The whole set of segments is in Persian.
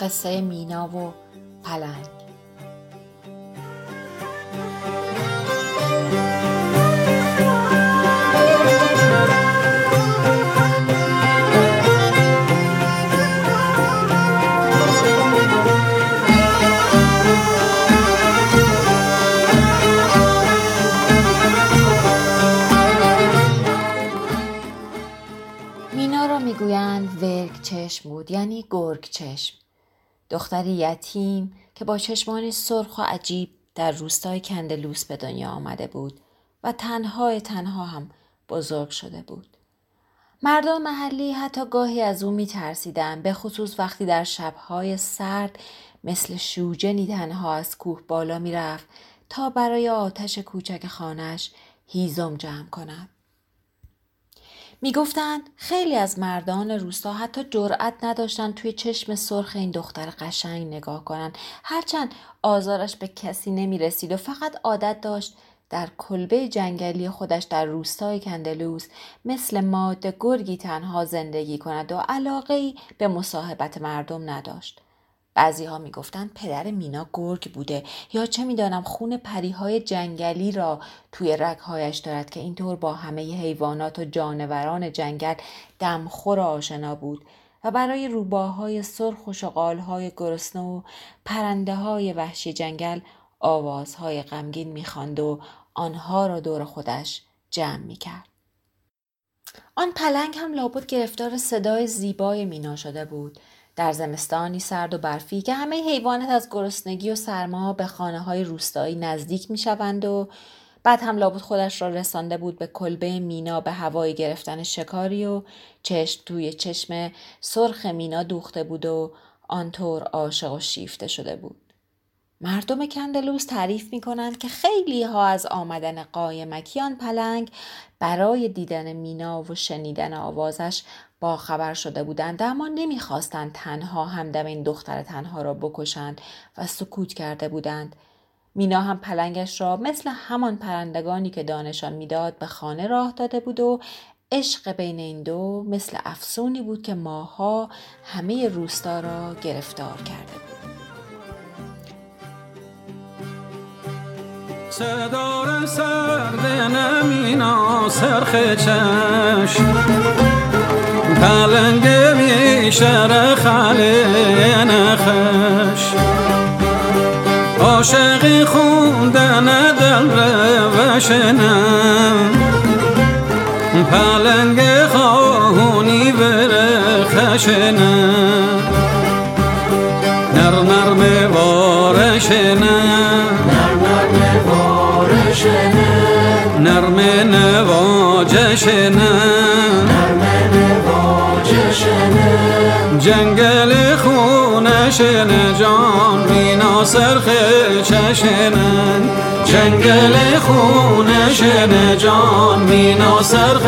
قصه مینا و پلنگ. مینا را می‌گویند ورگ چشم بود یعنی گرگ چشم. دختری یتیم که با چشمانی سرخ و عجیب در روستای کندلوس به دنیا آمده بود و تنهای تنها هم بزرگ شده بود. مردم محلی حتی گاهی از او میترسیدند به خصوص وقتی در شبهای سرد مثل شوجنی تنها از کوه بالا می‌رفت تا برای آتش کوچک خانش هیزم جمع کند. می‌گفتند خیلی از مردان روستا حتی جرأت نداشتند توی چشم سرخ این دختر قشنگ نگاه کنند هرچند آزارش به کسی نمی رسید و فقط عادت داشت در کلبه جنگلی خودش در روستای کندلوس مثل ماده گرگی تنها زندگی کند و علاقه به مصاحبت مردم نداشت. بعضی ها می گفتن پدر مینا گرگ بوده. یا چه می‌دانم خون پریهای جنگلی را توی رگهایش دارد که اینطور با همه حیوانات و جانوران جنگل دمخور آشنا بود. و برای روباهای سرخ و شغالهای گرسنه و پرنده های وحشی جنگل آوازهای غمگین می‌خواند و آنها را دور خودش جمع می‌کرد. آن پلنگ هم لابد گرفتار صدای زیبای مینا شده بود. در زمستانی سرد و برفی که همه حیوانات از گرسنگی و سرما به خانه های روستایی نزدیک می شوند و بعد هم لابد خودش را رسانده بود به کلبه مینا به هوای گرفتن شکاری و چشم توی چشم سرخ مینا دوخته بود و آنطور عاشق و شیفته شده بود. مردم کندلوس تعریف می کنند که خیلی ها از آمدن قایمکیان پلنگ برای دیدن مینا و شنیدن آوازش با خبر شده بودند اما نمی‌خواستند تنها همدم این دختر تنها را بکشند و سکوت کرده بودند. مینا هم پلنگش را مثل همان پرندگانی که دانشان می‌داد به خانه راه داده بود و عشق بین این دو مثل افسونی بود که ماها همه روستا را گرفتار کرده بود. صدار سرد نمینا سرخ چشم پلنگ بیشتر خاله نخش. عاشقی خوندن دل وشنم پلنگ خواهونی بره خشنم. نر نرم وارشنم نرم نواجشنم جنگل خونشن جان مینا سرخ چشنن جنگل خونشن جان مینا سرخ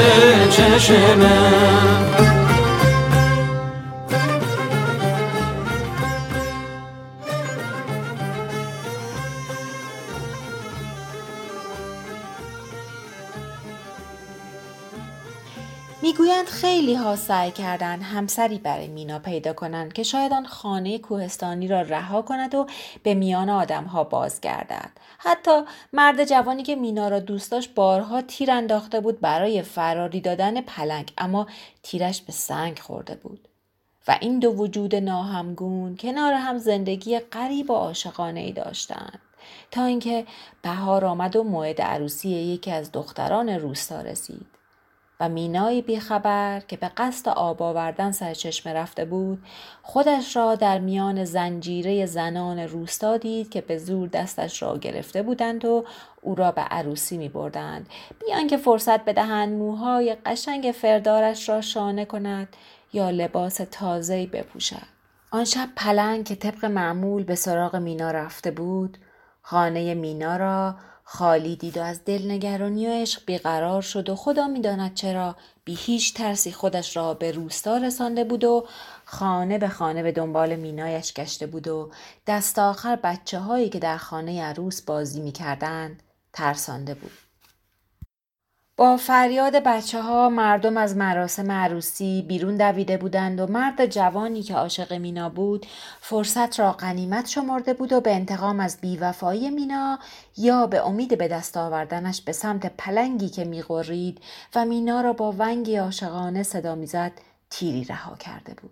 می‌گویند خیلی ها سعی کردند همسری برای مینا پیدا کنند که شاید آن خانه کوهستانی را رها کند و به میان آدم ها بازگردد. حتی مرد جوانی که مینا را دوست داشت بارها تیر انداخته بود برای فراری دادن پلنگ اما تیرش به سنگ خورده بود. و این دو وجود ناهمگون کنار هم زندگی غریب و عاشقانه ای داشتند. تا اینکه بهار آمد و موعد عروسی یکی از دختران روستا رسید. و مینای بیخبر که به قصد آب آوردن سرچشمه رفته بود خودش را در میان زنجیره زنان روستا دید که به زور دستش را گرفته بودند و او را به عروسی می بردند. بیان که فرصت بدهند موهای قشنگ فردارش را شانه کند یا لباس تازه‌ای بپوشد. آن شب پلنگ که طبق معمول به سراغ مینا رفته بود خانه مینا را خالی دید و از دلنگرانی و عشق بیقرار شد و خدا می‌داند چرا بی هیچ ترسی خودش را به روستا رسانده بود و خانه به خانه به دنبال مینایش گشته بود و دست آخر بچه هایی که در خانه عروس بازی می‌کردند ترسانده بود. با فریاد بچه ها مردم از مراسم عروسی بیرون دویده بودند و مرد جوانی که عاشق مینا بود فرصت را غنیمت شمرده بود و به انتقام از بیوفایی مینا یا به امید به دست آوردنش به سمت پلنگی که میغرید و مینا را با ونگی عاشقانه صدا می‌زد تیری رها کرده بود.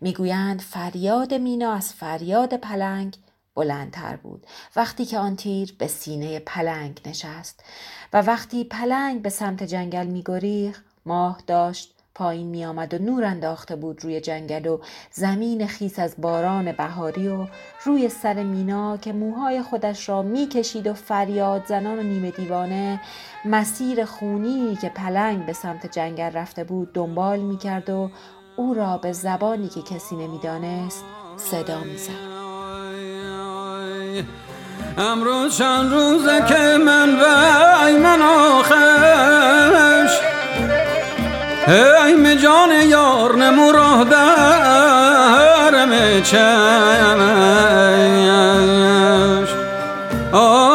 می‌گویند فریاد مینا از فریاد پلنگ بلندتر بود وقتی که آن تیر به سینه پلنگ نشست و وقتی پلنگ به سمت جنگل میگریخ ماه داشت پایین می آمد و نور انداخته بود روی جنگل و زمین خیس از باران بهاری و روی سر مینا که موهای خودش را می کشید و فریاد زنان و نیمه دیوانه مسیر خونی که پلنگ به سمت جنگل رفته بود دنبال می کرد و او را به زبانی که کسی نمی‌دانست صدا می زد. امروز چند روزه که من وای من آخش ای جان یار نمو راه درم چمش آی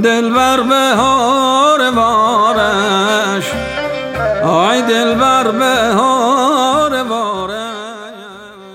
دل بر بهار بارش آی دل بر بهار بارش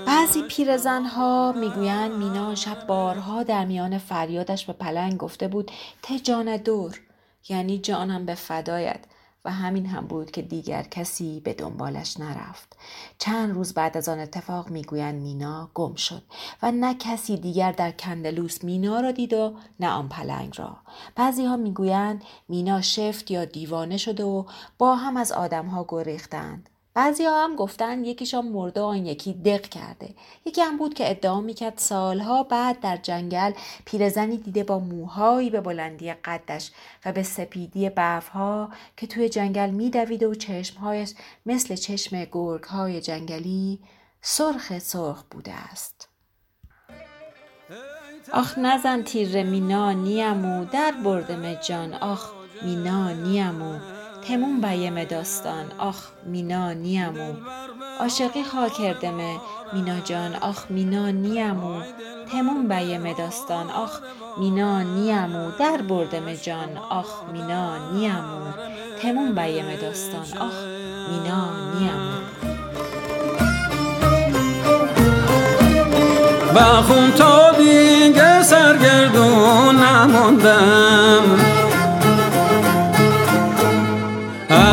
بعضی پیرزنها می‌گویند مینا شب بارها در میان فریادش به پلنگ گفته بود ته جان دور. یعنی جانم به فدایت. و همین هم بود که دیگر کسی به دنبالش نرفت. چند روز بعد از آن اتفاق می‌گویند مینا گم شد و نه کسی دیگر در کندلوس مینا را دید و نه آن پلنگ را. بعضی ها می‌گویند مینا شفت یا دیوانه شده و با هم از آدمها گریختند. بعضی ها هم گفتن یکیشان مرده و آن یکی دق کرده. یکی هم بود که ادعا می‌کرد سالها بعد در جنگل پیرزنی دیده با موهایی به بلندی قدش و به سپیدی برفها که توی جنگل میدوید و چشمهایش مثل چشم گرگ های جنگلی سرخ سرخ بوده است. آخ نزن تیر مینا نیمو در بردم جان. آخ مینا نیمو تمون بیم داستان. آخ مینا نیمو عاشقی خوا کردمه مینا جان آخ مینا نیمو تمون بیم داستان. آخ مینا نیمو در بردم جان. آخ مینا نیمو تمون بیم داستان. آخ مینا نیمو بخون تا دیگه سرگردون نماندم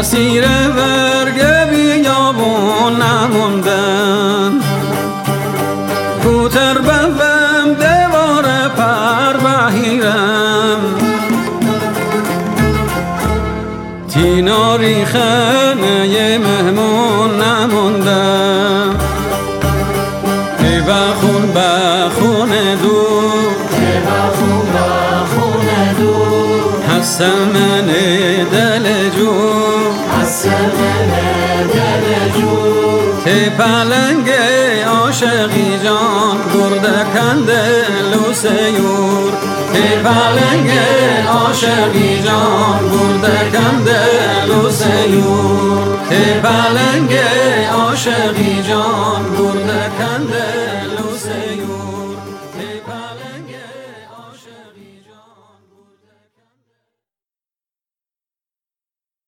اسیر برگ بیابون نموندم کوتر ببم دوار پر بهیرم. تیناری خنه مهمون نموندم ای بخون بخون دو. ای بخون بخون دو. هستم پلنگ عاشقی جان گرده کنده لوسیور ته پلنگ عاشقی جان گرده کنده لوسیور ته پلنگ عاشقی جان کنده